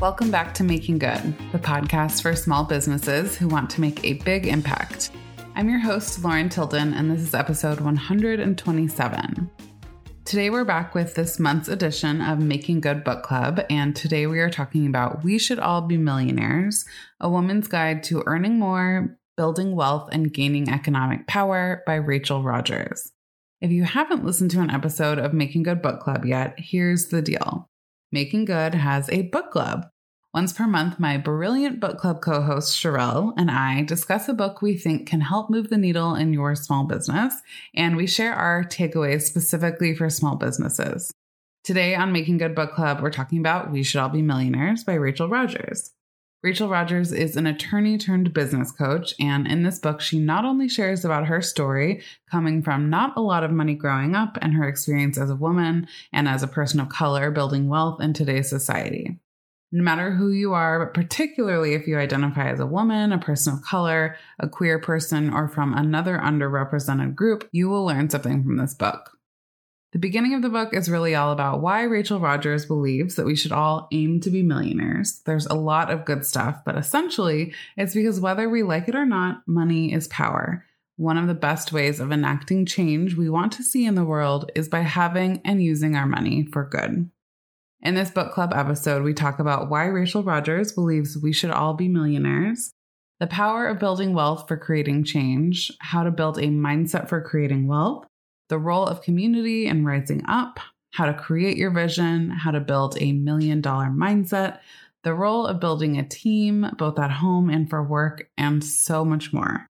Welcome back to Making Good, the podcast for small businesses who want to make a big impact. I'm your host, Lauren Tilden, and this is episode 127. Today, we're back with this month's edition of Making Good Book Club, and today we are talking about We Should All Be Millionaires A Woman's Guide to Earning More, Building Wealth, and Gaining Economic Power by Rachel Rodgers. If you haven't listened to an episode of Making Good Book Club yet, here's the deal. Making Good has a book club. Once per month, my brilliant book club co host Charelle and I discuss a book we think can help move the needle in your small business, and we share our takeaways specifically for small businesses. Today on Making Good Book Club, we're talking about We Should All Be Millionaires by Rachel Rodgers. Rachel Rodgers is an attorney turned business coach, and in this book, she not only shares about her story coming from not a lot of money growing up and her experience as a woman and as a person of color building wealth in today's society. No matter who you are, but particularly if you identify as a woman, a person of color, a queer person, or from another underrepresented group, you will learn something from this book. The beginning of the book is really all about why Rachel Rodgers believes that we should all aim to be millionaires. There's a lot of good stuff, but essentially, it's because whether we like it or not, money is power. One of the best ways of enacting change we want to see in the world is by having and using our money for good. In this book club episode, we talk about why Rachel Rodgers believes we should all be millionaires, the power of building wealth for creating change, how to build a mindset for creating wealth, the role of community and rising up, how to create your vision, how to build a million dollar mindset, the role of building a team, both at home and for work, and so much more.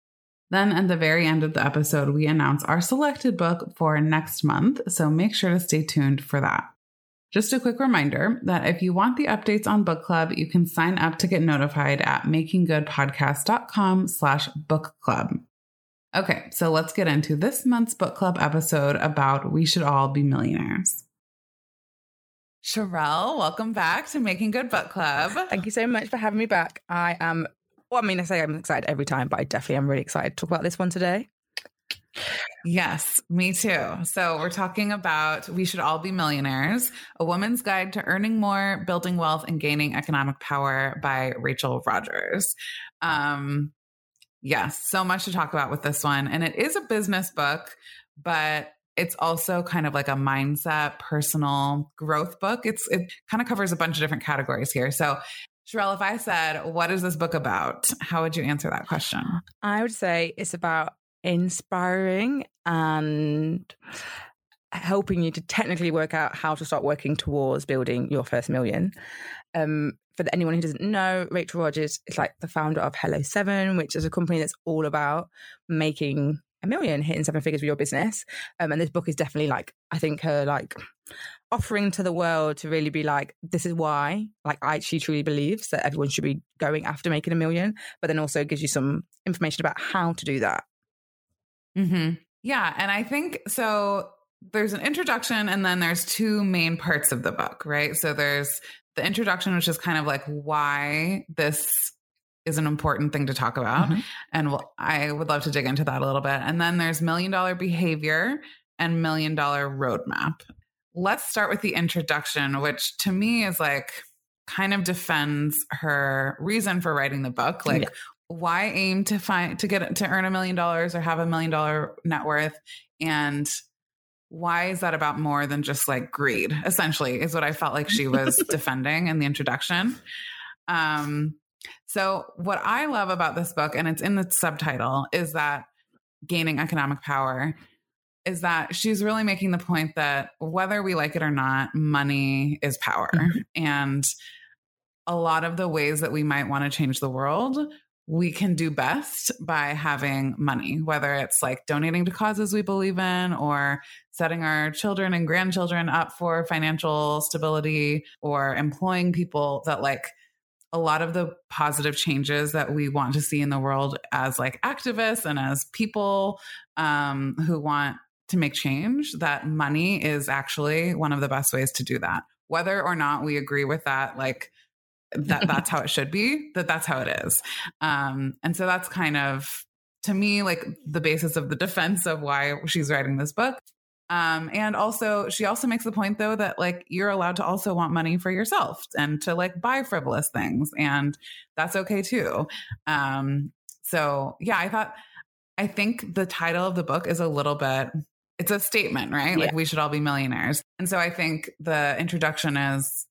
Then, at the very end of the episode, we announce our selected book for next month, so make sure to stay tuned for that. Just a quick reminder that if you want the updates on book club, you can sign up to get notified at makinggoodpodcast.com slash book club. Okay, so let's get into this month's book club episode about We Should All Be Millionaires. Charelle, welcome back to Making Good Book Club. Thank you so much for having me back. I am, well, I mean, I say I'm excited every time, but I definitely am really excited to talk about this one today. Yes, me too. So, we're talking about We Should All Be Millionaires, a woman's guide to earning more, building wealth, and gaining economic power by Rachel Rodgers. Um, Yes, so much to talk about with this one. And it is a business book, but it's also kind of like a mindset, personal growth book. It's it kind of covers a bunch of different categories here. So Charelle, if I said, what is this book about? How would you answer that question? I would say it's about inspiring and helping you to technically work out how to start working towards building your first million. Um, for anyone who doesn't know, Rachel Rodgers is like the founder of Hello Seven, which is a company that's all about making a million, hitting seven figures with your business. Um, and this book is definitely like, I think her like offering to the world to really be like, this is why, like, I she truly believes that everyone should be going after making a million, but then also gives you some information about how to do that. Mm-hmm. Yeah. And I think so. There's an introduction and then there's two main parts of the book, right? So there's the introduction, which is kind of like why this is an important thing to talk about. Mm-hmm. And we'll, I would love to dig into that a little bit. And then there's million dollar behavior and million dollar roadmap. Let's start with the introduction, which to me is like kind of defends her reason for writing the book. Like, yeah. why aim to find to get to earn a million dollars or have a million dollar net worth? And why is that about more than just like greed essentially is what i felt like she was defending in the introduction um So, what I love about this book, and it's in the subtitle, is that gaining economic power is that she's really making the point that whether we like it or not, money is power. Mm-hmm. And a lot of the ways that we might want to change the world, we can do best by having money, whether it's like donating to causes we believe in or setting our children and grandchildren up for financial stability or employing people that like a lot of the positive changes that we want to see in the world as like activists and as people um, who want to make change, that money is actually one of the best ways to do that. Whether or not we agree with that, like that that's how it should be, that that's how it is. Um, and so that's kind of to me like the basis of the defense of why she's writing this book. Um, and also, she also makes the point though that like you're allowed to also want money for yourself and to like buy frivolous things, and that's okay too. Um, so yeah, I thought I think the title of the book is a little bit it's a statement, right? Yeah. Like we should all be millionaires. And so I think the introduction is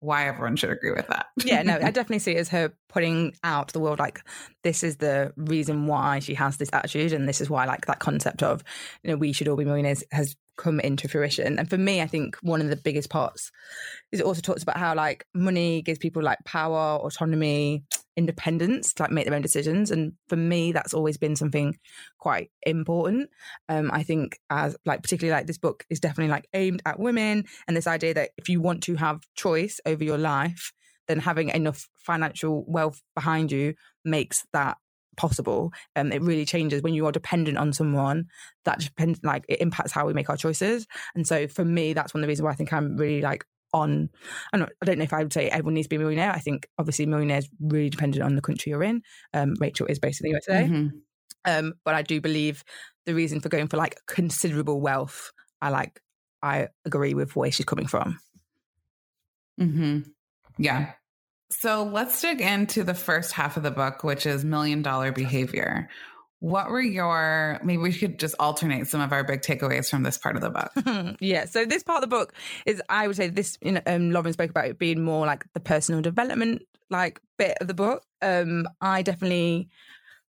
why everyone should agree with that. yeah, no, I definitely see it as her putting out to the world like this is the reason why she has this attitude and this is why like that concept of you know we should all be millionaires has come into fruition. And for me, I think one of the biggest parts is it also talks about how like money gives people like power, autonomy, independence to like make their own decisions. And for me, that's always been something quite important. Um, I think as like particularly like this book is definitely like aimed at women and this idea that if you want to have choice over your life, then having enough financial wealth behind you makes that possible. Um, it really changes when you are dependent on someone. That depends, like it impacts how we make our choices. And so for me, that's one of the reasons why I think I'm really like on. I don't, I don't know if I would say everyone needs to be a millionaire. I think obviously millionaires really dependent on the country you're in. Um, Rachel is based in the USA, mm-hmm. um, but I do believe the reason for going for like considerable wealth, I like. I agree with where she's coming from. Hmm. Yeah. So let's dig into the first half of the book, which is million dollar behavior. What were your, maybe we could just alternate some of our big takeaways from this part of the book. yeah. So this part of the book is, I would say this, you know, um, Lauren spoke about it being more like the personal development, like bit of the book. Um, I definitely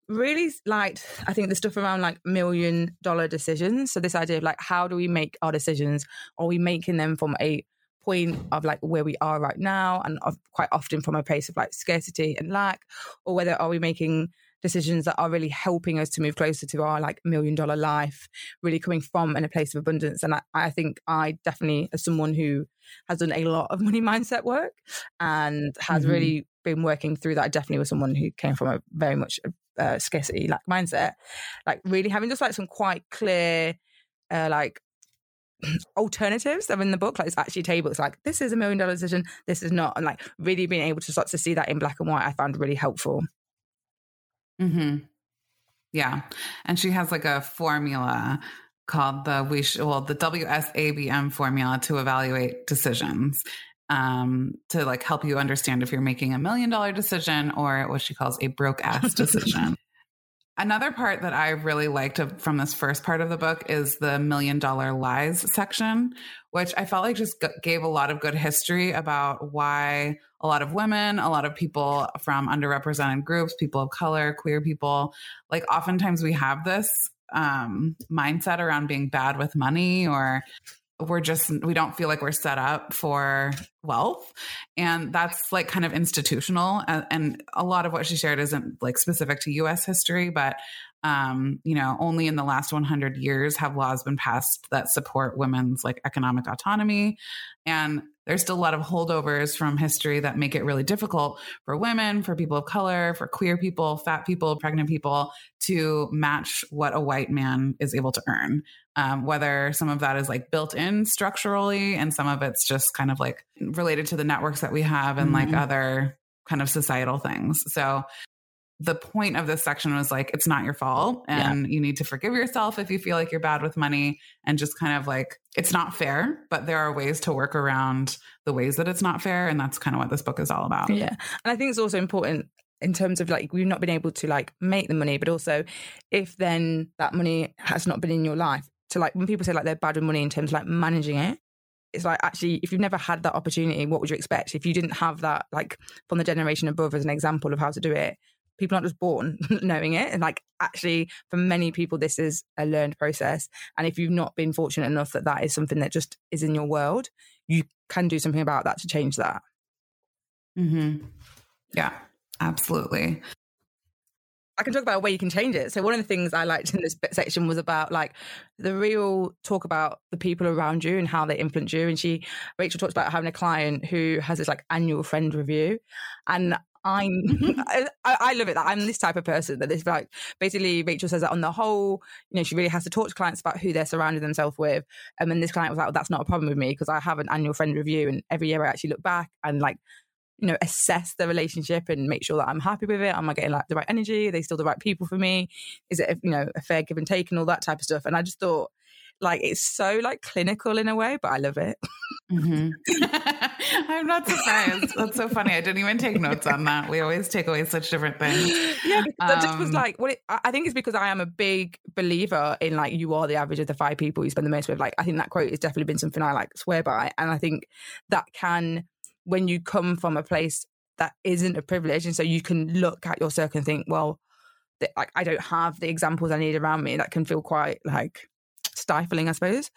really liked, I think the stuff around like million dollar decisions. So this idea of like, how do we make our decisions? Are we making them from a point of like where we are right now and of quite often from a place of like scarcity and lack or whether are we making decisions that are really helping us to move closer to our like million dollar life really coming from in a place of abundance and I, I think i definitely as someone who has done a lot of money mindset work and has mm-hmm. really been working through that i definitely was someone who came from a very much uh, scarcity like mindset like really having just like some quite clear uh, like alternatives that are in the book. Like it's actually table. It's like this is a million dollar decision. This is not. And like really being able to start to see that in black and white, I found really helpful. Hmm. Yeah, and she has like a formula called the we sh- well the WSABM formula to evaluate decisions. Um, to like help you understand if you're making a million dollar decision or what she calls a broke ass decision. Another part that I really liked from this first part of the book is the million dollar lies section, which I felt like just gave a lot of good history about why a lot of women, a lot of people from underrepresented groups, people of color, queer people, like oftentimes we have this um, mindset around being bad with money or we're just we don't feel like we're set up for wealth. And that's like kind of institutional. And, and, a lot of what she shared isn't like specific to us history but um, you know only in the last 100 years have laws been passed that support women's like economic autonomy and there's still a lot of holdovers from history that make it really difficult for women, for people of color, for queer people, fat people, pregnant people to match what a white man is able to earn. Um, whether some of that is like built in structurally and some of it's just kind of like related to the networks that we have and mm-hmm. like other kind of societal things. So the point of this section was like it's not your fault and yeah. you need to forgive yourself if you feel like you're bad with money and just kind of like it's not fair but there are ways to work around the ways that it's not fair and that's kind of what this book is all about. Yeah. And i think it's also important in terms of like we've not been able to like make the money but also if then that money has not been in your life To like when people say like they're bad with money in terms of like managing it it's like actually if you've never had that opportunity what would you expect? If you didn't have that like from the generation above as an example of how to do it people aren't just born knowing it and like actually for many people this is a learned process and if you've not been fortunate enough that that is something that just is in your world you can do something about that to change that mm-hmm. yeah absolutely I can talk about a way you can change it. So one of the things I liked in this section was about like the real talk about the people around you and how they influence you. And she, Rachel talks about having a client who has this like annual friend review, and I'm, mm-hmm. I, I love it. That I'm this type of person that this like basically Rachel says that on the whole, you know, she really has to talk to clients about who they're surrounding themselves with. And then this client was like, well, that's not a problem with me because I have an annual friend review, and every year I actually look back and like you know, assess the relationship and make sure that I'm happy with it. Am I getting like the right energy? Are they still the right people for me? Is it, you know, a fair give and take and all that type of stuff? And I just thought, like, it's so like clinical in a way, but I love it. Mm-hmm. I'm not surprised. That's so funny. I didn't even take notes on that. We always take away such different things. Yeah, that um, just was um, like what it, I think it's because I am a big believer in like you are the average of the five people you spend the most with. Like I think that quote has definitely been something I like swear by, and I think that can when you come from a place that isn't a privilege and so you can look at your circle and think well like i don't have the examples i need around me that can feel quite like stifling i suppose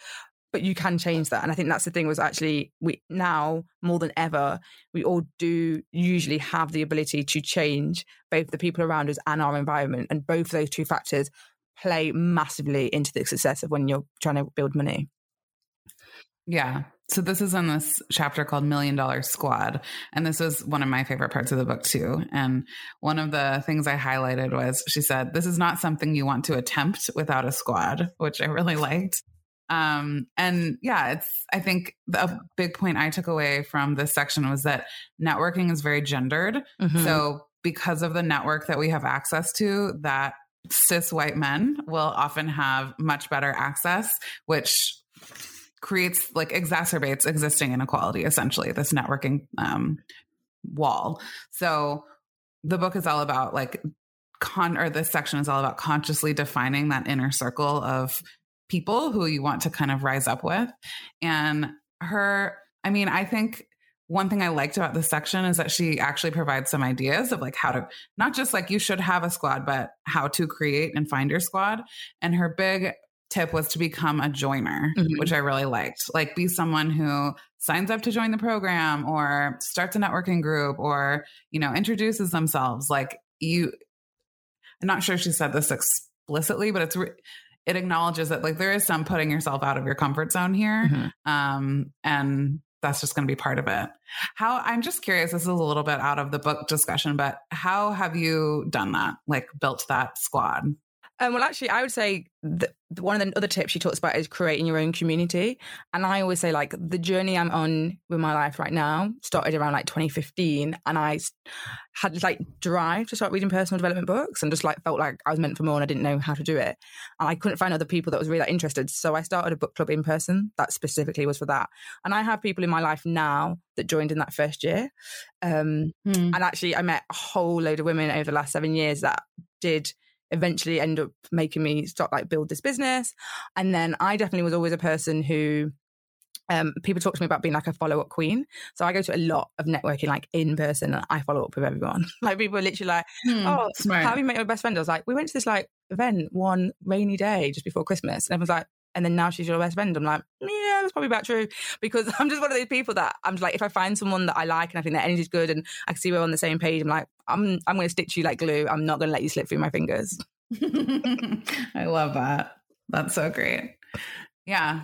but you can change that and i think that's the thing was actually we now more than ever we all do usually have the ability to change both the people around us and our environment and both those two factors play massively into the success of when you're trying to build money. Yeah so this is in this chapter called Million Dollar Squad. And this was one of my favorite parts of the book too. And one of the things I highlighted was she said, This is not something you want to attempt without a squad, which I really liked. Um, and yeah, it's, I think a big point I took away from this section was that networking is very gendered. Mm-hmm. So because of the network that we have access to, that cis white men will often have much better access, which creates like exacerbates existing inequality essentially this networking um, wall so the book is all about like con or this section is all about consciously defining that inner circle of people who you want to kind of rise up with and her i mean i think one thing I liked about this section is that she actually provides some ideas of like how to not just like you should have a squad, but how to create and find your squad. And her big tip was to become a joiner, mm-hmm. which I really liked. Like be someone who signs up to join the program or starts a networking group or, you know, introduces themselves. Like you, I'm not sure she said this explicitly, but it's, re- it acknowledges that like there is some putting yourself out of your comfort zone here. Mm-hmm. Um, and that's just going to be part of it. How I'm just curious, this is a little bit out of the book discussion, but how have you done that? Like built that squad? Um, well, actually, I would say one of the other tips she talks about is creating your own community. And I always say, like, the journey I'm on with my life right now started around like 2015. And I had like drive to start reading personal development books and just like felt like I was meant for more and I didn't know how to do it. And I couldn't find other people that was really that interested. So I started a book club in person that specifically was for that. And I have people in my life now that joined in that first year. Um, hmm. And actually, I met a whole load of women over the last seven years that did eventually end up making me start like build this business. And then I definitely was always a person who um, people talk to me about being like a follow up queen. So I go to a lot of networking, like in person, and I follow up with everyone. like people are literally like, hmm, "Oh, smart. how have you met your best friend?" I was like, "We went to this like event one rainy day just before Christmas," and everyone's like, "And then now she's your best friend." I'm like, "Yeah, that's probably about true," because I'm just one of those people that I'm like, if I find someone that I like and I think their energy's good and I can see we're on the same page, I'm like, I'm I'm going to stick to you like glue. I'm not going to let you slip through my fingers. I love that. That's so great. Yeah,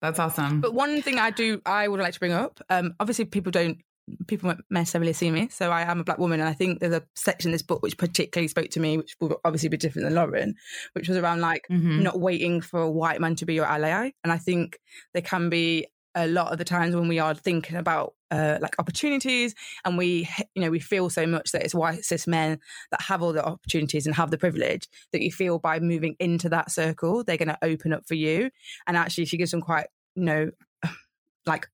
that's awesome. But one thing I do, I would like to bring up. Um, obviously, people don't people won't necessarily see me. So I am a black woman, and I think there's a section in this book which particularly spoke to me, which will obviously be different than Lauren, which was around like mm-hmm. not waiting for a white man to be your ally. And I think there can be a lot of the times when we are thinking about uh, like opportunities and we you know we feel so much that it's white cis men that have all the opportunities and have the privilege that you feel by moving into that circle they're going to open up for you and actually she gives some quite you know like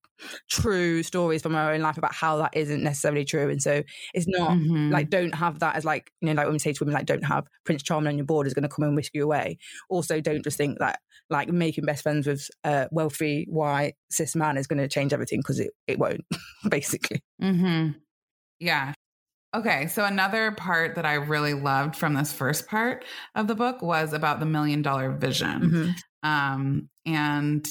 true stories from our own life about how that isn't necessarily true. And so it's not Mhm. like don't have that as like, you know, like when we say to women, like don't have Prince Charming on your board is going to come and whisk you away. Also, don't just think that like making best friends with a wealthy white cis man is going to change everything because it, it won't, basically. Mm-hmm. Yeah. Okay. So another part that I really loved from this first part of the book was about the million dollar vision. Mhm. Um, and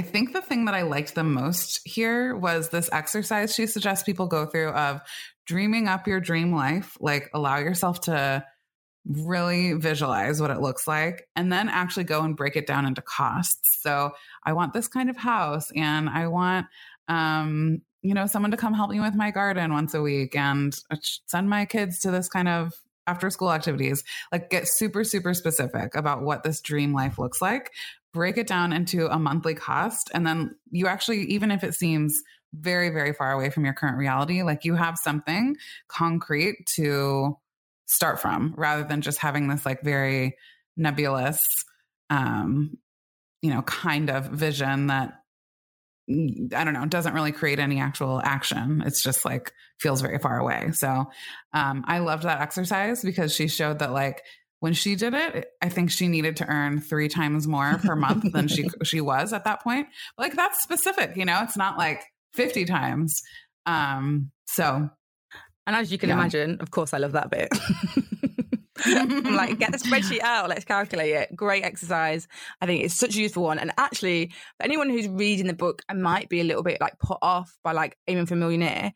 I think the thing that I liked the most here was this exercise she suggests people go through of dreaming up your dream life, like allow yourself to really visualize what it looks like and then actually go and break it down into costs. So I want this kind of house and I want um you know someone to come help me with my garden once a week and send my kids to this kind of after school activities like get super super specific about what this dream life looks like break it down into a monthly cost and then you actually even if it seems very very far away from your current reality like you have something concrete to start from rather than just having this like very nebulous um you know kind of vision that mm, I don't know, doesn't really create any actual action. It's just like feels very far away. So um, I loved that exercise because she showed that like when she did it, I think she needed to earn three times more per month than she she was at that point. Like that's specific, you know. It's not like fifty times. Um, so And as you can Yeah. imagine, of course, I love that bit. I'm like, get the spreadsheet out, let's calculate it. Great exercise. I think it's such a useful one. And actually, anyone who's reading the book and might be a little bit like put off by like aiming for a millionaire,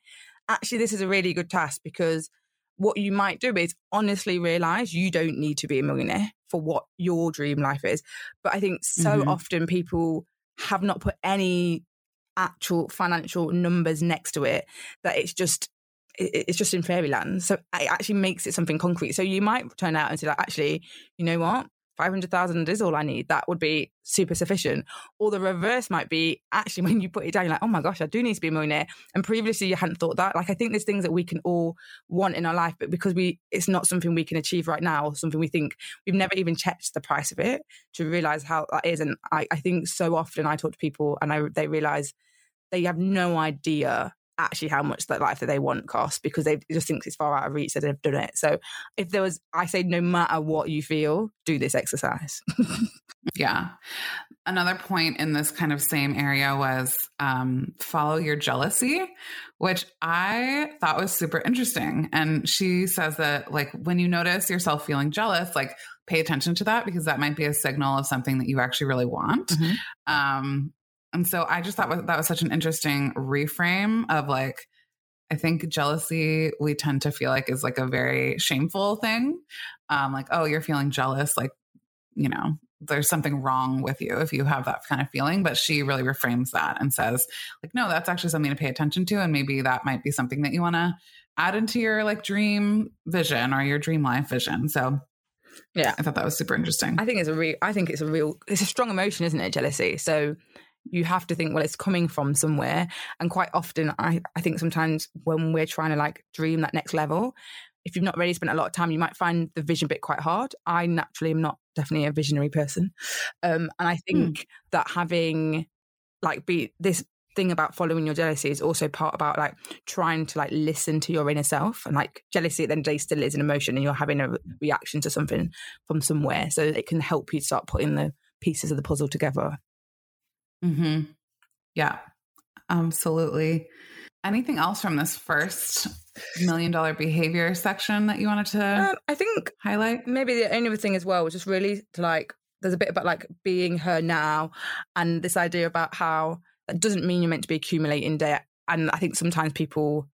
actually, this is a really good task because what you might do is honestly realize you don't need to be a millionaire for what your dream life is. But I think so Mhm. often people have not put any actual financial numbers next to it that it's just it's just in fairyland. So it actually makes it something concrete. So you might turn out and say, like, actually, you know what? 500,000 is all I need. That would be super sufficient. Or the reverse might be actually when you put it down, you're like, oh my gosh, I do need to be a millionaire. And previously you hadn't thought that. Like, I think there's things that we can all want in our life, but because we, it's not something we can achieve right now, or something we think we've never even checked the price of it to realize how that is. And I, I think so often I talk to people and I, they realize they have no idea actually how much that life that they want costs because they just think it's far out of reach that they've done it. So if there was, I say, no matter what you feel, do this exercise. Yeah. Another point in this kind of same area was um, follow your jealousy, which I thought was super interesting. And she says that, like, when you notice yourself feeling jealous, like, pay attention to that because that might be a signal of something that you actually really want. Mhm. Um, and so I just thought was, that was such an interesting reframe of like, I think jealousy we tend to feel like is like a very shameful thing. Um, like, oh, you're feeling jealous, like, you know, there's something wrong with you if you have that kind of feeling. But she really reframes that and says, like, no, that's actually something to pay attention to. And maybe that might be something that you want to add into your like dream vision or your dream life vision. So Yeah. I thought that was super interesting. I think it's a real, I think it's a real, it's a strong emotion, isn't it? Jealousy. So you have to think, well, it's coming from somewhere. And quite often, I, I think sometimes when we're trying to like dream that next level, if you've not really spent a lot of time, you might find the vision bit quite hard. I naturally am not definitely a visionary person. Um, and I think that having like be this thing about following your jealousy is also part about like trying to like listen to your inner self and like jealousy at the end of the day still is an emotion and you're having a reaction to something from somewhere so it can help you start putting the pieces of the puzzle together hmm Yeah, absolutely. Anything else from this first million dollar behavior section that you wanted to um, i think highlight? maybe the only other thing as well was just really like there's a bit about like being her now and this idea about how that doesn't mean you're meant to be accumulating debt and i think sometimes people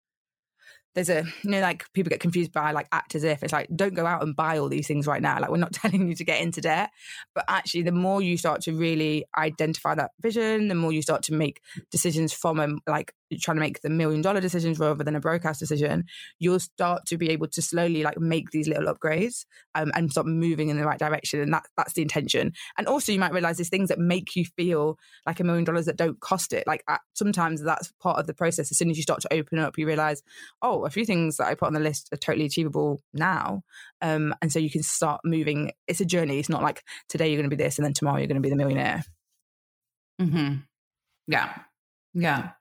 there's a you know like people get confused by like act as if. It's like don't go out and buy all these things right now. Like we're not telling you to get into debt. But actually the more you start to really identify that vision the more you start to make decisions from um, like trying to make the million dollar decisions rather than a broadcast decision you'll start to be able to slowly like make these little upgrades um, and start moving in the right direction and that that's the intention. And also you might realize there's things that make you feel like a million dollars that don't cost it. Like sometimes that's part of the process. As soon as you start to open up you realize oh a few things that i put on the list are totally achievable now. Um, and so you can start moving. It's a journey. It's not like today you're going to be this and then tomorrow you're going to be the millionaire. Hmm Yeah, Yeah.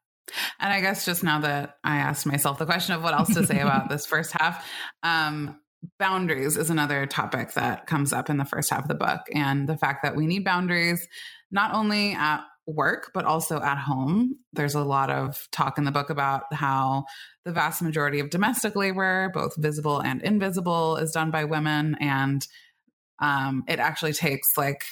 And I guess just now that I asked myself the question of what else to say about this first half, um, boundaries is another topic that comes up in the first half of the book. And the fact that we need boundaries, not only at work, but also at home. There's a lot of talk in the book about how the vast majority of domestic labor, both visible and invisible, is done by women. And um, it actually takes like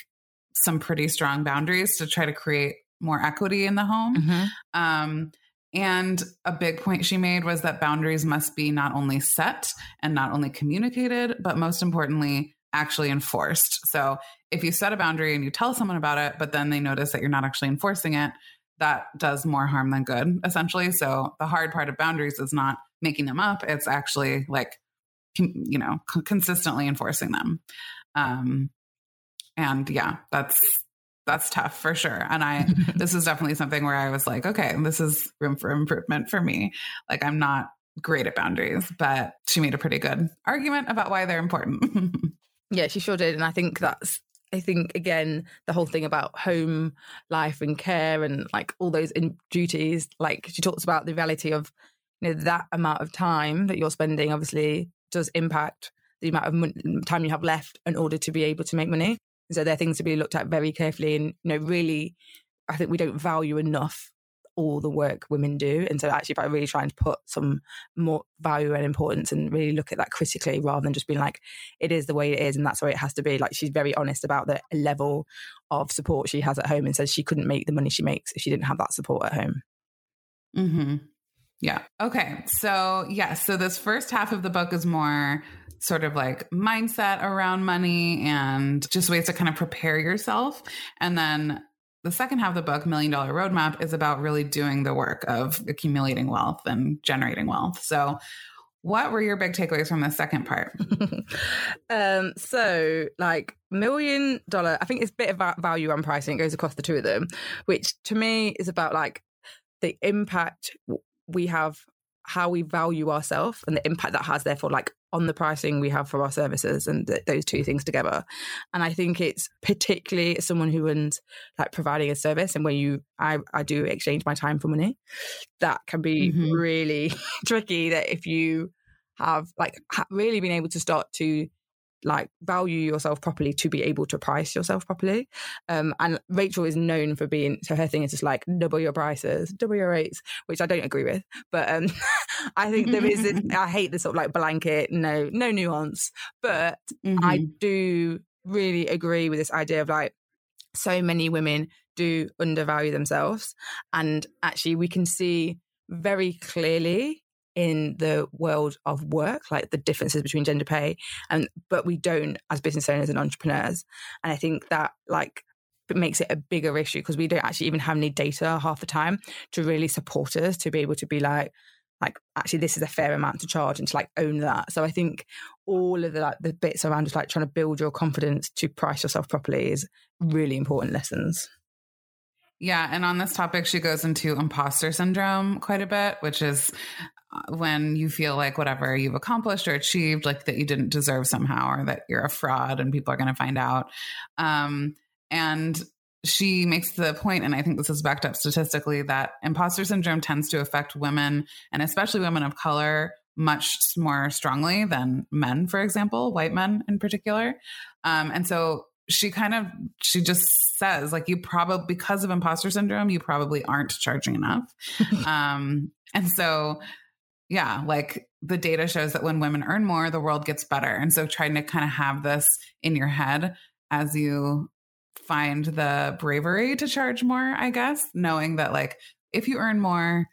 some pretty strong boundaries to try to create more equity in the home. Mm-hmm. Um, and a big point she made was that boundaries must be not only set and not only communicated, but most importantly, actually enforced. So if you set a boundary and you tell someone about it, but then they notice that you're not actually enforcing it, that does more harm than good, essentially. So the hard part of boundaries is not making them up, it's actually like, you know, consistently enforcing them. Um, and yeah, that's that's tough for sure. And I, this is definitely something where I was like, okay, this is room for improvement for me. Like, I'm not great at boundaries, but she made a pretty good argument about why they're important. yeah, she sure did. And I think that's, I think again, the whole thing about home life and care and like all those in duties, like she talks about the reality of, you know, that amount of time that you're spending obviously does impact the amount of time you have left in order to be able to make money. So they're things to be looked at very carefully and, you know, really, I think we don't value enough all the work women do. And so actually by really trying to put some more value and importance and really look at that critically rather than just being like, it is the way it is and that's way it has to be. Like she's very honest about the level of support she has at home and says she couldn't make the money she makes if she didn't have that support at home. Mm-hmm. Yeah. Okay. So, yeah. So, this first half of the book is more sort of like mindset around money and just ways to kind of prepare yourself. And then the second half of the book, Million Dollar Roadmap, is about really doing the work of accumulating wealth and generating wealth. So, what were your big takeaways from the second part? um, so, like million dollar, I think it's a bit of value and pricing. It goes across the two of them, which to me is about like the impact we have how we value ourselves and the impact that has therefore like on the pricing we have for our services and th- those two things together and i think it's particularly someone who runs like providing a service and where you i i do exchange my time for money that can be mm-hmm. really tricky that if you have like ha- really been able to start to like value yourself properly to be able to price yourself properly. Um, and Rachel is known for being so her thing is just like double your prices, double your rates, which I don't agree with. But um, I think there is this, I hate this sort of like blanket, no, no nuance. But mm-hmm. I do really agree with this idea of like so many women do undervalue themselves. And actually we can see very clearly in the world of work, like the differences between gender pay, and but we don't as business owners and entrepreneurs. And I think that like it makes it a bigger issue because we don't actually even have any data half the time to really support us to be able to be like like actually this is a fair amount to charge and to like own that so i think all of the like the bits around just like trying to build your confidence to price yourself properly is really important lessons yeah and on this topic she goes into imposter syndrome quite a bit which is when you feel like whatever you've accomplished or achieved, like that you didn't deserve somehow, or that you're a fraud and people are going to find out. Um, and she makes the point, and I think this is backed up statistically, that imposter syndrome tends to affect women and especially women of color much more strongly than men, for example, white men in particular. Um, and so she kind of she just says like you probably because of imposter syndrome you probably aren't charging enough um and so yeah, like the data shows that when women earn more, the world gets better. And so trying to kind of have this in your head as you find the bravery to charge more, I guess, knowing that like if you earn more,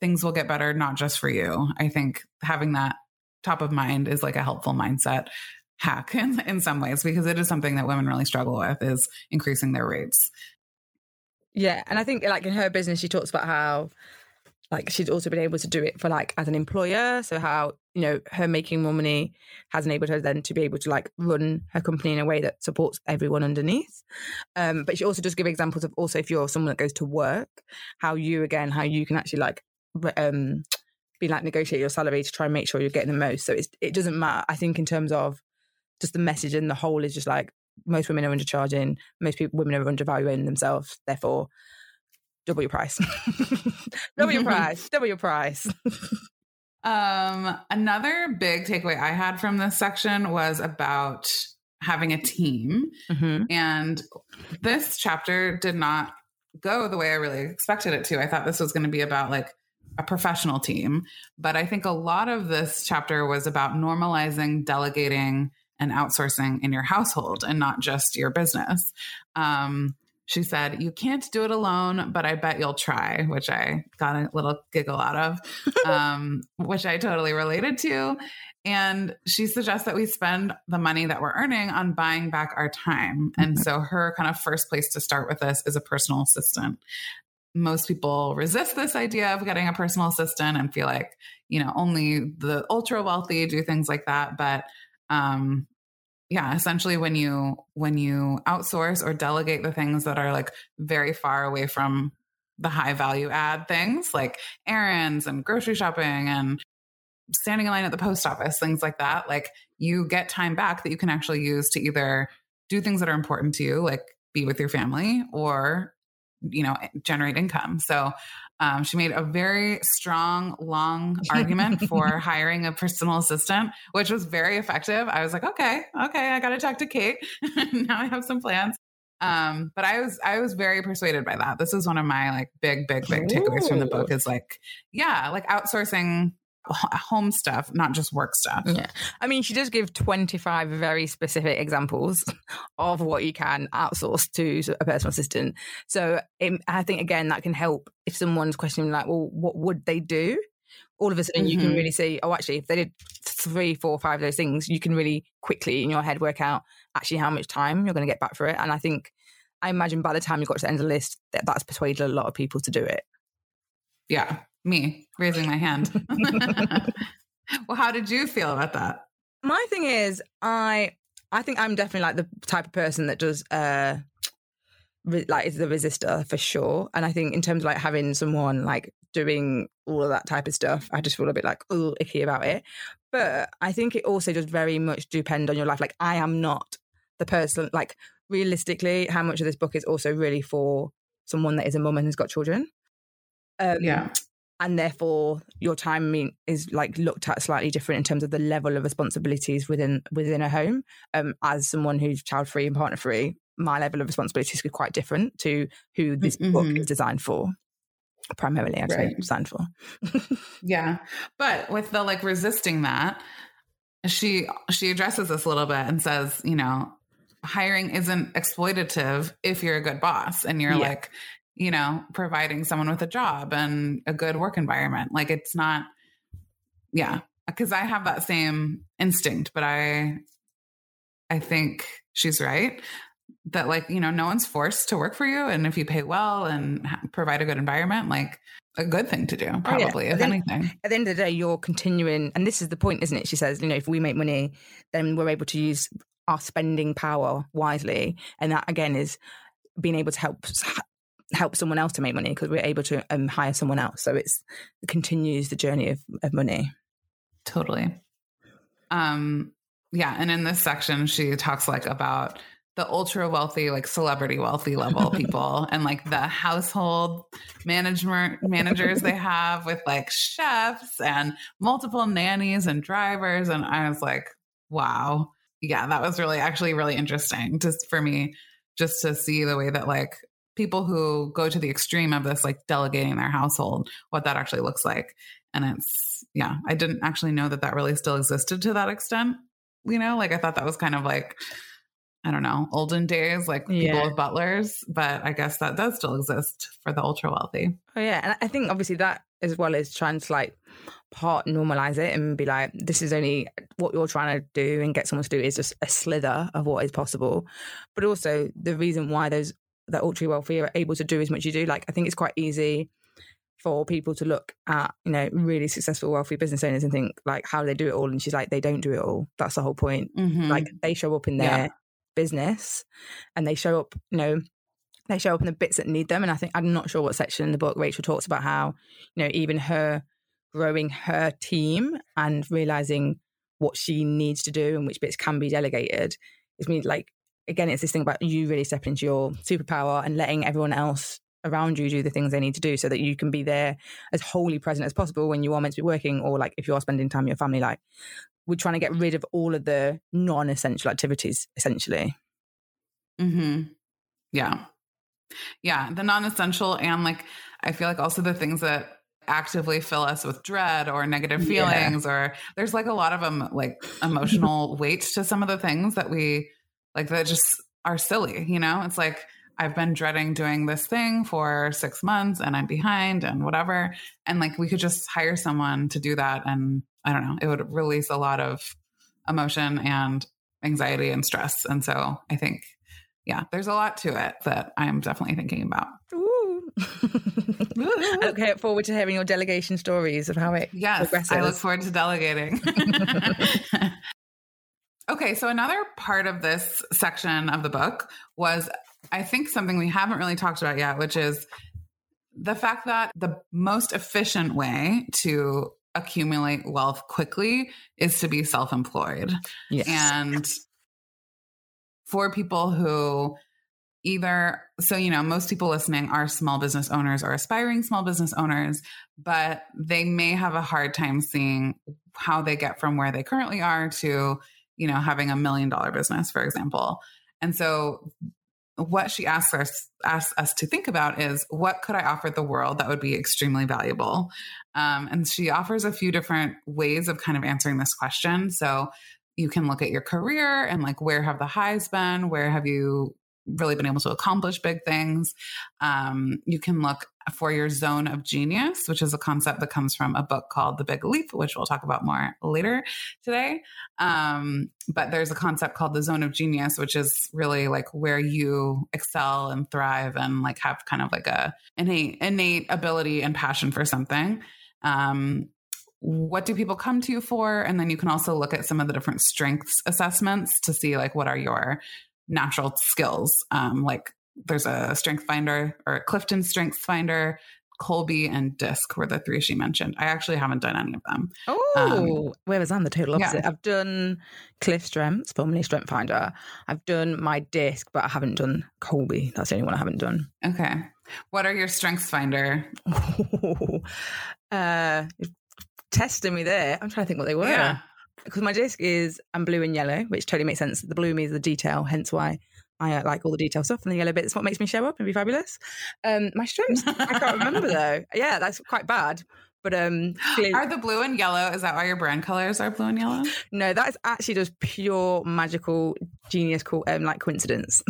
things will get better, not just for you. I think having that top of mind is like a helpful mindset hack in, in some ways because it is something that women really struggle with is increasing their rates. Yeah. And I think like in her business, she talks about how like she's also been able to do it for like as an employer. So how you know her making more money has enabled her then to be able to like run her company in a way that supports everyone underneath. Um but she also does give examples of also if you're someone that goes to work how you again how you can actually like um be like negotiate your salary to try and make sure you're getting the most. So it's, it doesn't matter. I think in terms of just the message and the whole is just like most women are undercharging most people women are undervaluing themselves therefore double your price. double your price. Double your price. um, another big takeaway I had from this section was about having a team. Mm-hmm. And this chapter did not go the way I really expected it to. I thought this was going to be about like a professional team, but I think a lot of this chapter was about normalizing delegating and outsourcing in your household and not just your business. Um, she said, You can't do it alone, but I bet you'll try, which I got a little giggle out of, um, which I totally related to. And she suggests that we spend the money that we're earning on buying back our time. And mm-hmm. so her kind of first place to start with this is a personal assistant. Most people resist this idea of getting a personal assistant and feel like, you know, only the ultra wealthy do things like that. But um, yeah, essentially when you when you outsource or delegate the things that are like very far away from the high value add things like errands and grocery shopping and standing in line at the post office, things like that, like you get time back that you can actually use to either do things that are important to you, like be with your family or, you know, generate income. So um, she made a very strong, long argument for hiring a personal assistant, which was very effective. I was like, okay, okay, I got to talk to Kate. now I have some plans. Um, but I was I was very persuaded by that. This is one of my like big, big, big takeaways from the book is like, yeah, like outsourcing home stuff, not just work stuff. Yeah. I mean, she does give 25 very specific examples of what you can outsource to a personal assistant. So it, I think, again, that can help if someone's questioning, like, well, what would they do? All of a sudden, mm-hmm. you can mm-hmm. really see, oh, actually, if they did three, four, five of those things, you can really quickly in your head work out actually how much time you're going to get back for it. And I think, I imagine by the time you got to the end of the list, that that's persuaded a lot of people to do it. Yeah, me raising my hand. well, how did you feel about that? My thing is, I I think I'm definitely like the type of person that does uh re- like is the resistor for sure. And I think in terms of like having someone like doing all of that type of stuff, I just feel a bit like oh icky about it. But I think it also does very much depend on your life. Like I am not the person like realistically, how much of this book is also really for someone that is a mum and has got children. Um, yeah and therefore your time is like looked at slightly different in terms of the level of responsibilities within within a home. Um, as someone who's child free and partner free, my level of responsibilities is quite different to who this mm-hmm. book is designed for. Primarily, actually, right. designed for. yeah, but with the like resisting that, she she addresses this a little bit and says, you know, hiring isn't exploitative if you're a good boss and you're yeah. like you know, providing someone with a job and a good work environment. Like it's not, yeah, because I have that same instinct, but I, I think she's right that like you know no one's forced to work for you and if you pay well and provide a good environment like a good thing to do probably oh, yeah. if then, anything at the end of the day you're continuing and this is the point isn't it she says you know if we make money then we're able to use our spending power wisely and that again is being able to help help someone else to make money because we're able to um, hire someone else. So it's it continues the journey of, of money. Totally. Um, yeah. And in this section, she talks like about the ultra wealthy, like celebrity wealthy level people and like the household management managers they have with like chefs and multiple nannies and drivers. And I was like, wow. Yeah, that was really actually really interesting just for me just to see the way that like people who go to the extreme of this, like delegating their household, what that actually looks like. And it's, yeah, I didn't actually know that that really still existed to that extent. You know, like I thought that was kind of like, I don't know, olden days, like people yeah. with butlers, but I guess that does still exist for the ultra wealthy. Oh, yeah. And I think obviously that as well is trying to like part normalize it and be like, this is only what you're trying to do and get someone to do is just a slither of what is possible. But also the reason why those that ultra wealthy are able to do as much as you do. Like I think it's quite easy for people to look at you know really successful wealthy business owners and think like how do they do it all and she's like they don't do it all that's the whole point mm-hmm. like they show up in their yeah. business and they show up you know they show up in the bits that need them and i think i'm not sure what section in the book rachel talks about how you know even her growing her team and realizing what she needs to do and which bits can be delegated is mean like again, it's this thing about you really stepping into your superpower and letting everyone else around you do the things they need to do so that you can be there as wholly present as possible when you are meant to be working or like if you are spending time with your family like we're trying to get rid of all of the non-essential activities essentially mm-hmm. yeah yeah the non-essential and like i feel like also the things that actively fill us with dread or negative feelings yeah. or there's like a lot of them like emotional weight to some of the things that we like that just are silly you know it's like I've been dreading doing this thing for six months and I'm behind and whatever. And like we could just hire someone to do that. And I don't know, it would release a lot of emotion and anxiety and stress. And so I think, yeah, there's a lot to it that I'm definitely thinking about. I look forward to hearing your delegation stories of how it yes, progresses. I look forward to delegating. okay, so another part of this section of the book was I think something we haven't really talked about yet, which is the fact that the most efficient way to accumulate wealth quickly is to be self employed. Yes. And for people who either, so, you know, most people listening are small business owners or aspiring small business owners, but they may have a hard time seeing how they get from where they currently are to, you know, having a million dollar business, for example. And so what she asks us asks us to think about is what could I offer the world that would be extremely valuable? Um, and she offers a few different ways of kind of answering this question. So you can look at your career and like where have the highs been? Where have you really been able to accomplish big things? Um, you can look for your zone of genius, which is a concept that comes from a book called The Big Leap, which we'll talk about more later today. Um, but there's a concept called the zone of genius, which is really like where you excel and thrive and like have kind of like a innate innate ability and passion for something. Um, what do people come to you for? And then you can also look at some of the different strengths assessments to see like what are your natural skills, um, like there's a strength finder or Clifton strength finder, Kolbe and Disc were the three she mentioned. I actually haven't done any of them. Oh, um, whereas I'm the total opposite. Yeah. I've done Cliff Strengths, formerly Strength Finder. I've done my Disc, but I haven't done Kolbe. That's the only one I haven't done. Okay. What are your Strengths Finder? uh, testing me there. I'm trying to think what they were. Yeah. Because my disc is I'm blue and yellow, which totally makes sense. The blue means the detail, hence why I uh, like all the detail stuff, and the yellow bit's what makes me show up and be fabulous. Um, my strengths, I can't remember though. Yeah, that's quite bad. But um, are the blue and yellow? Is that why your brand colors are blue and yellow? No, that is actually just pure magical genius, cool, um, like coincidence.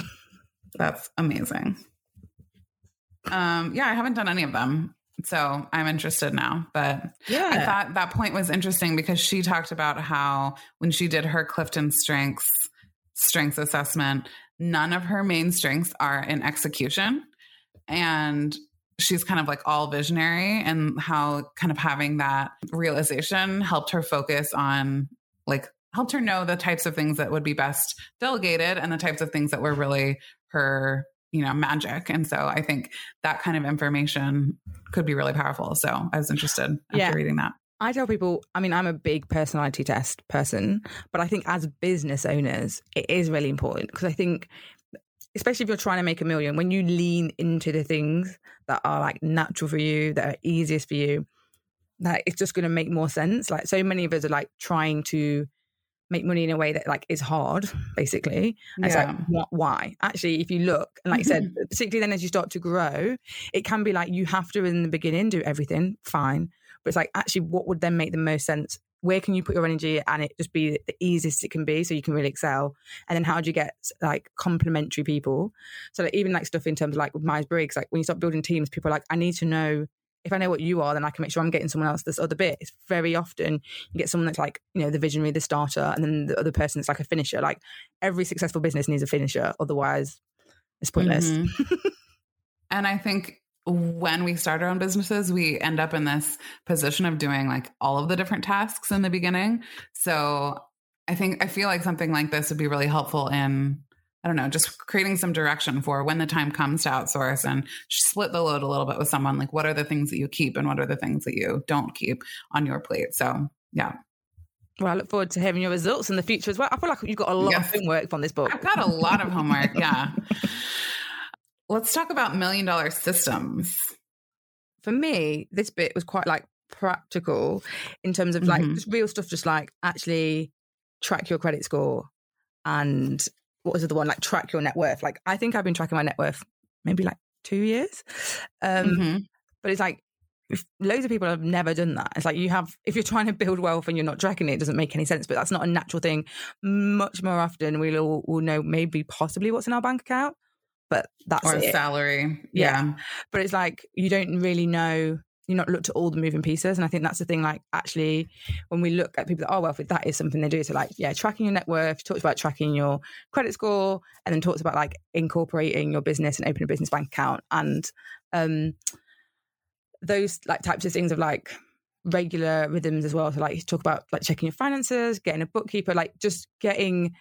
That's amazing. Um, yeah, I haven't done any of them. So I'm interested now. But yeah, I thought that point was interesting because she talked about how when she did her Clifton strengths strengths assessment, none of her main strengths are in execution. And she's kind of like all visionary and how kind of having that realization helped her focus on like helped her know the types of things that would be best delegated and the types of things that were really her you know magic and so i think that kind of information could be really powerful so i was interested after yeah. reading that I tell people, I mean, I'm a big personality test person, but I think as business owners, it is really important because I think, especially if you're trying to make a million, when you lean into the things that are like natural for you, that are easiest for you, that it's just going to make more sense. Like so many of us are like trying to make money in a way that like is hard, basically. And yeah. It's like, why? Actually, if you look, and like I said, particularly then as you start to grow, it can be like you have to in the beginning do everything, fine. But it's like, actually, what would then make the most sense? Where can you put your energy and it just be the easiest it can be so you can really excel? And then how do you get like complementary people? So like, even like stuff in terms of like Myers Briggs, like when you start building teams, people are like, I need to know if I know what you are, then I can make sure I'm getting someone else this other bit. It's very often you get someone that's like, you know, the visionary, the starter, and then the other person that's like a finisher. Like every successful business needs a finisher, otherwise it's pointless. Mm-hmm. and I think when we start our own businesses, we end up in this position of doing like all of the different tasks in the beginning. So I think I feel like something like this would be really helpful in I don't know, just creating some direction for when the time comes to outsource and split the load a little bit with someone. Like, what are the things that you keep and what are the things that you don't keep on your plate? So, yeah. Well, I look forward to hearing your results in the future as well. I feel like you've got a lot yes. of homework from this book. I've got a lot of homework. Yeah. let's talk about million dollar systems. For me, this bit was quite like practical in terms of like Mhm. just real stuff, just like actually track your credit score and what was the one? Like track your net worth. Like I think I've been tracking my net worth maybe like two years. Um, Mhm. but it's like if loads of people have never done that. It's like you have if you're trying to build wealth and you're not tracking it, it doesn't make any sense. But that's not a natural thing. Much more often we'll all will know maybe possibly what's in our bank account, but that's Or it. salary. Yeah. Yeah. But it's like you don't really know. You're not looked at all the moving pieces, and I think that's the thing. Like actually, when we look at people that are wealthy, that is something they do. So like, yeah, tracking your net worth. Talks about tracking your credit score, and then talks about like incorporating your business and opening a business bank account, and um, those like types of things of like regular rhythms as well. So like you talk about like checking your finances, getting a bookkeeper, like just getting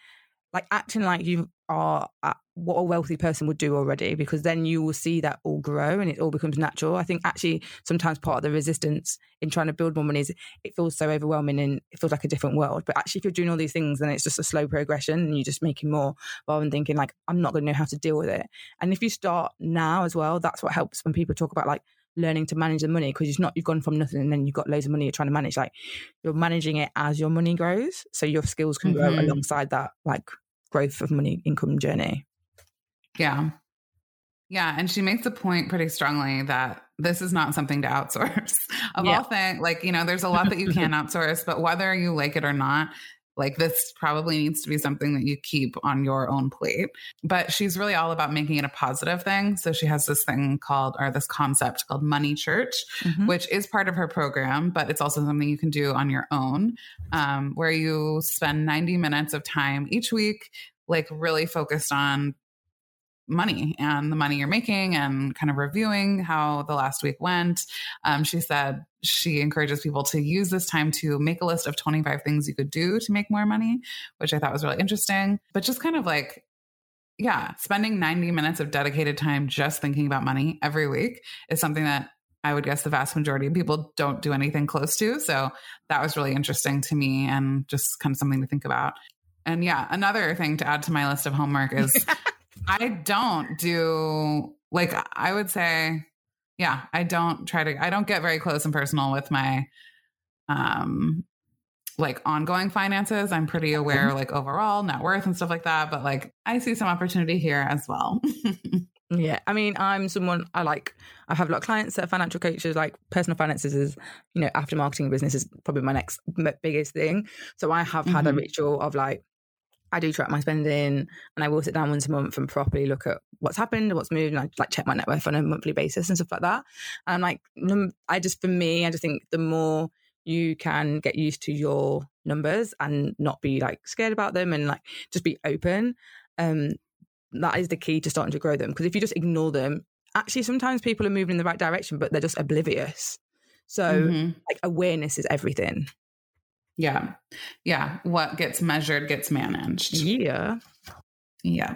like acting like you are what a wealthy person would do already, because then you will see that all grow and it all becomes natural. I think actually sometimes part of the resistance in trying to build more money is it feels so overwhelming and it feels like a different world. But actually, if you're doing all these things, then it's just a slow progression and you're just making more rather than thinking like I'm not going to know how to deal with it. And if you start now as well, that's what helps when people talk about like learning to manage the money because it's not you've gone from nothing and then you've got loads of money you're trying to manage like you're managing it as your money grows so your skills can grow Mhm. alongside that like growth of money income journey Yeah. Yeah. And she makes a point pretty strongly that this is not something to outsource. of Yeah. all things, like, you know, there's a lot that you can outsource, but whether you like it or not, like this probably needs to be something that you keep on your own plate. But she's really all about making it a positive thing. So she has this thing called, or this concept called Money Church, Mhm. which is part of her program, but it's also something you can do on your own, um, where you spend 90 minutes of time each week, like really focused on money and the money you're making and kind of reviewing how the last week went. Um, she said she encourages people to use this time to make a list of 25 things you could do to make more money, which I thought was really interesting. But just kind of like, yeah, spending 90 minutes of dedicated time just thinking about money every week is something that I would guess the vast majority of people don't do anything close to. So that was really interesting to me and just kind of something to think about. And yeah, another thing to add to my list of homework is I don't do like I would say, yeah, I don't try to I don't get very close and personal with my um like ongoing finances. I'm pretty aware like overall net worth and stuff like that, but like I see some opportunity here as well. Yeah, I mean, I'm someone I like. I have a lot of clients that are financial coaches. Like personal finances is, you know, after marketing business is probably my next biggest thing. So I have had a Mhm. ritual of like, I do track my spending, and I will sit down once a month and properly look at what's happened, what's moved, and I like check my net worth on a monthly basis and stuff like that. And I'm like, num- I just for me, I just think the more you can get used to your numbers and not be like scared about them and like just be open um that is the key to starting to grow them. Because if you just ignore them, actually, sometimes people are moving in the right direction, but they're just oblivious. So, Mhm. like, awareness is everything. Yeah. Yeah. What gets measured gets managed. Yeah. Yeah.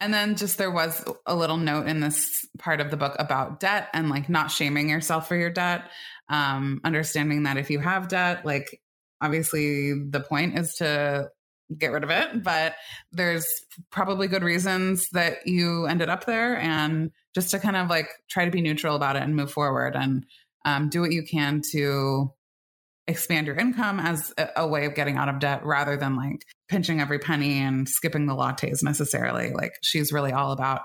And then just there was a little note in this part of the book about debt and like not shaming yourself for your debt. Um, understanding that if you have debt, like obviously the point is to get rid of it, but there's probably good reasons that you ended up there and just to kind of like try to be neutral about it and move forward and um, do what you can to expand your income as a, a way of getting out of debt rather than like pinching every penny and skipping the lattes necessarily. Like she's really all about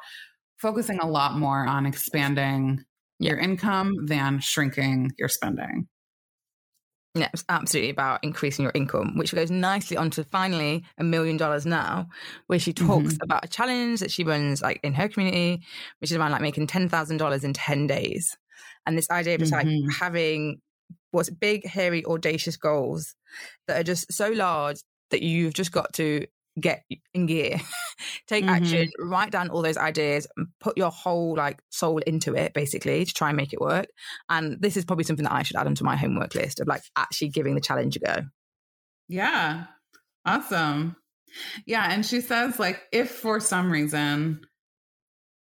focusing a lot more on expanding your income than shrinking your spending. Yeah, it's absolutely about increasing your income, which goes nicely onto finally a million dollars now, where she talks about a challenge that she runs like in her community, which is around like making ten thousand dollars in ten days. And this idea of just like Mhm. having what's big, hairy, audacious goals that are just so large that you've just got to get in gear, take Mhm. action, write down all those ideas, put your whole like soul into it, basically, to try and make it work. And this is probably something that I should add onto my homework list of like actually giving the challenge a go. Yeah. Awesome. Yeah. And she says, like, if for some reason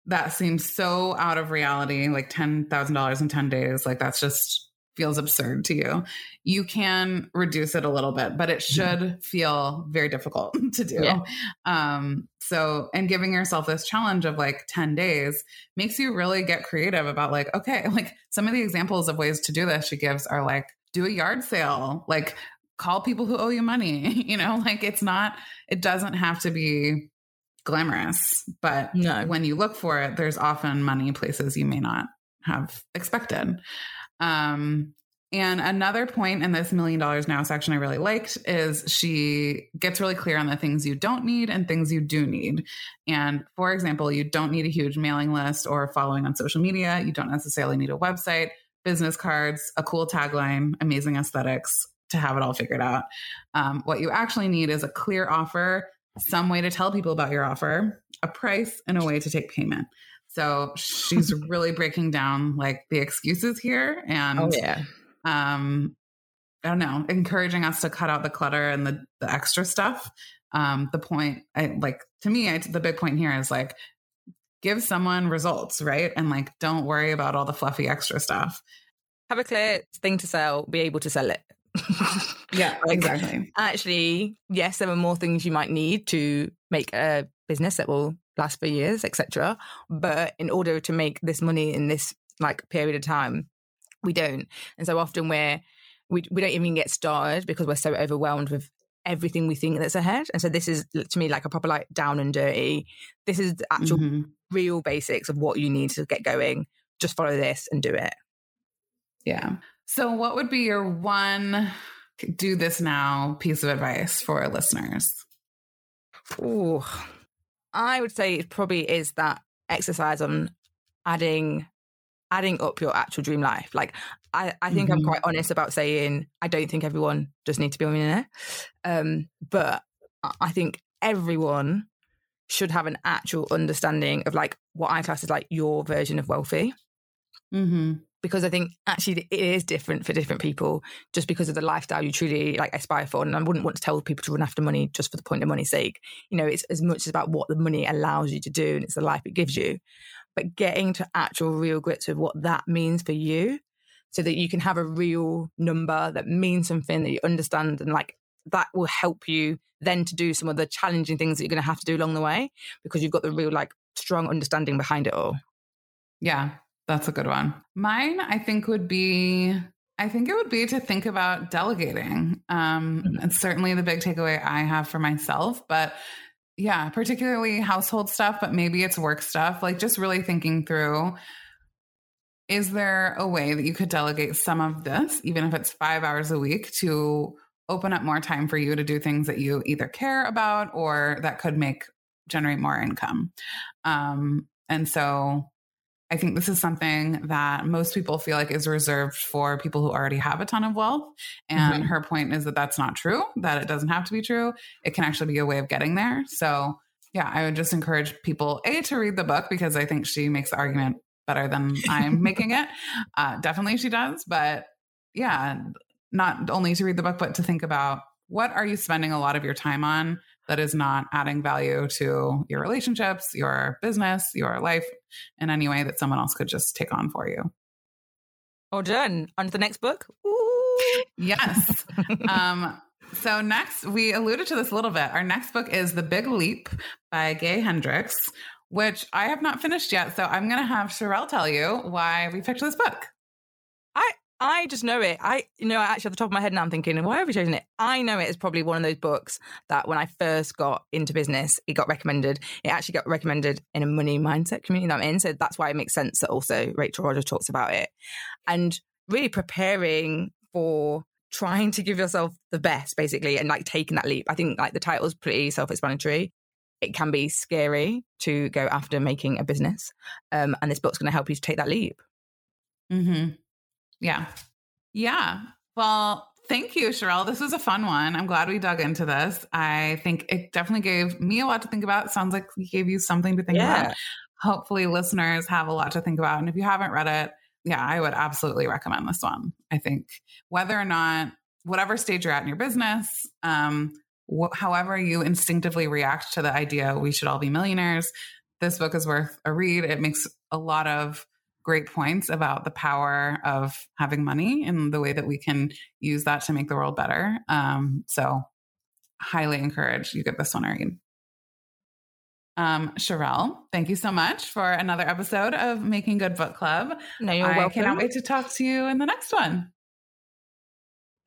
that seems so out of reality, like $10,000 in 10 days, like that's just feels absurd to you, you can reduce it a little bit, but it should mm-hmm. feel very difficult to do. Yeah. Um, so, and giving yourself this challenge of like 10 days makes you really get creative about like, okay, like some of the examples of ways to do this she gives are like, do a yard sale, like call people who owe you money, you know, like it's not, it doesn't have to be glamorous, but no. when you look for it, there's often money places you may not have expected. Um, and another point in this million dollars now section I really liked is she gets really clear on the things you don't need and things you do need. And for example, you don't need a huge mailing list or following on social media. You don't necessarily need a website, business cards, a cool tagline, amazing aesthetics to have it all figured out. Um, what you actually need is a clear offer, some way to tell people about your offer, a price, and a way to take payment. So she's really breaking down like the excuses here and oh, yeah. um I don't know, encouraging us to cut out the clutter and the, the extra stuff. Um, the point, I like to me, I, the big point here is like give someone results, right? And like don't worry about all the fluffy extra stuff. Have a clear thing to sell, be able to sell it. yeah, like, exactly. Actually, yes, there are more things you might need to make a business that will last for years, etc. But in order to make this money in this like period of time, we don't. And so often we're we we don't even get started because we're so overwhelmed with everything we think that's ahead. And so this is to me like a proper like down and dirty. This is the actual mm-hmm. real basics of what you need to get going. Just follow this and do it. Yeah. So what would be your one do this now piece of advice for listeners? Oh, I would say it probably is that exercise on adding adding up your actual dream life. Like I, I think mm-hmm. I'm quite honest about saying I don't think everyone does need to be a millionaire. Um, but I think everyone should have an actual understanding of like what I class as like your version of wealthy. Mm-hmm because I think actually it is different for different people just because of the lifestyle you truly like aspire for. And I wouldn't want to tell people to run after money just for the point of money's sake. You know, it's as much about what the money allows you to do and it's the life it gives you. But getting to actual real grits with what that means for you so that you can have a real number that means something that you understand and like that will help you then to do some of the challenging things that you're going to have to do along the way because you've got the real like strong understanding behind it all. Yeah, that's a good one. Mine, I think, would be I think it would be to think about delegating. Um, mm-hmm. It's certainly the big takeaway I have for myself, but yeah, particularly household stuff, but maybe it's work stuff. Like just really thinking through is there a way that you could delegate some of this, even if it's five hours a week, to open up more time for you to do things that you either care about or that could make generate more income? Um, and so I think this is something that most people feel like is reserved for people who already have a ton of wealth. And mm-hmm. her point is that that's not true, that it doesn't have to be true. It can actually be a way of getting there. So, yeah, I would just encourage people, A, to read the book because I think she makes the argument better than I'm making it. Uh, definitely she does. But yeah, not only to read the book, but to think about what are you spending a lot of your time on that is not adding value to your relationships, your business, your life in any way that someone else could just take on for you. All done. On to the next book. Ooh. Yes. um, so next, we alluded to this a little bit. Our next book is The Big Leap by Gay Hendricks, which I have not finished yet. So I'm going to have Charelle tell you why we picked this book. I I just know it. I, you know, actually, at the top of my head now, I'm thinking, why have we chosen it? I know it is probably one of those books that when I first got into business, it got recommended. It actually got recommended in a money mindset community that I'm in. So that's why it makes sense that also Rachel Rodgers talks about it. And really preparing for trying to give yourself the best, basically, and like taking that leap. I think like the title is pretty self explanatory. It can be scary to go after making a business. Um, and this book's going to help you to take that leap. Mm-hmm. Yeah. Yeah. Well, thank you, Charelle. This was a fun one. I'm glad we dug into this. I think it definitely gave me a lot to think about. It sounds like we gave you something to think yeah. about. Hopefully, listeners have a lot to think about. And if you haven't read it, yeah, I would absolutely recommend this one. I think whether or not, whatever stage you're at in your business, um, wh- however you instinctively react to the idea we should all be millionaires, this book is worth a read. It makes a lot of great points about the power of having money and the way that we can use that to make the world better. Um, so, highly encourage you give this one a read. Um, Charelle, thank you so much for another episode of Making Good Book Club. No, you're I welcome. cannot wait to talk to you in the next one.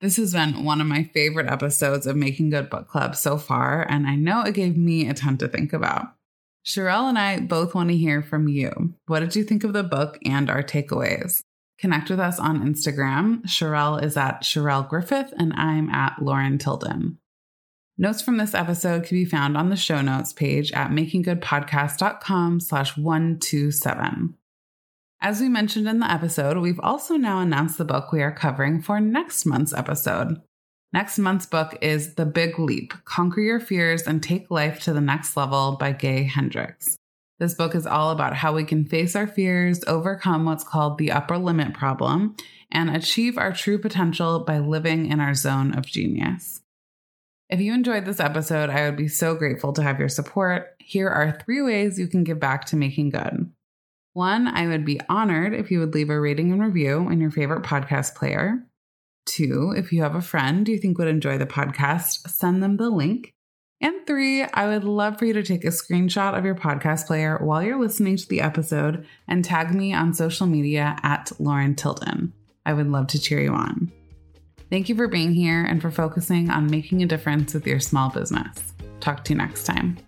This has been one of my favorite episodes of Making Good Book Club so far, and I know it gave me a ton to think about. Charelle and I both want to hear from you. What did you think of the book and our takeaways? Connect with us on Instagram. Charelle is at Charelle Griffith, and I'm at Lauren Tilden. Notes from this episode can be found on the show notes page at makinggoodpodcast.com slash 127. As we mentioned in the episode, we've also now announced the book we are covering for next month's episode. Next month's book is The Big Leap Conquer Your Fears and Take Life to the Next Level by Gay Hendricks. This book is all about how we can face our fears, overcome what's called the upper limit problem, and achieve our true potential by living in our zone of genius. If you enjoyed this episode, I would be so grateful to have your support. Here are three ways you can give back to making good. One, I would be honored if you would leave a rating and review in your favorite podcast player. Two, if you have a friend you think would enjoy the podcast, send them the link. And three, I would love for you to take a screenshot of your podcast player while you're listening to the episode and tag me on social media at Lauren Tilden. I would love to cheer you on. Thank you for being here and for focusing on making a difference with your small business. Talk to you next time.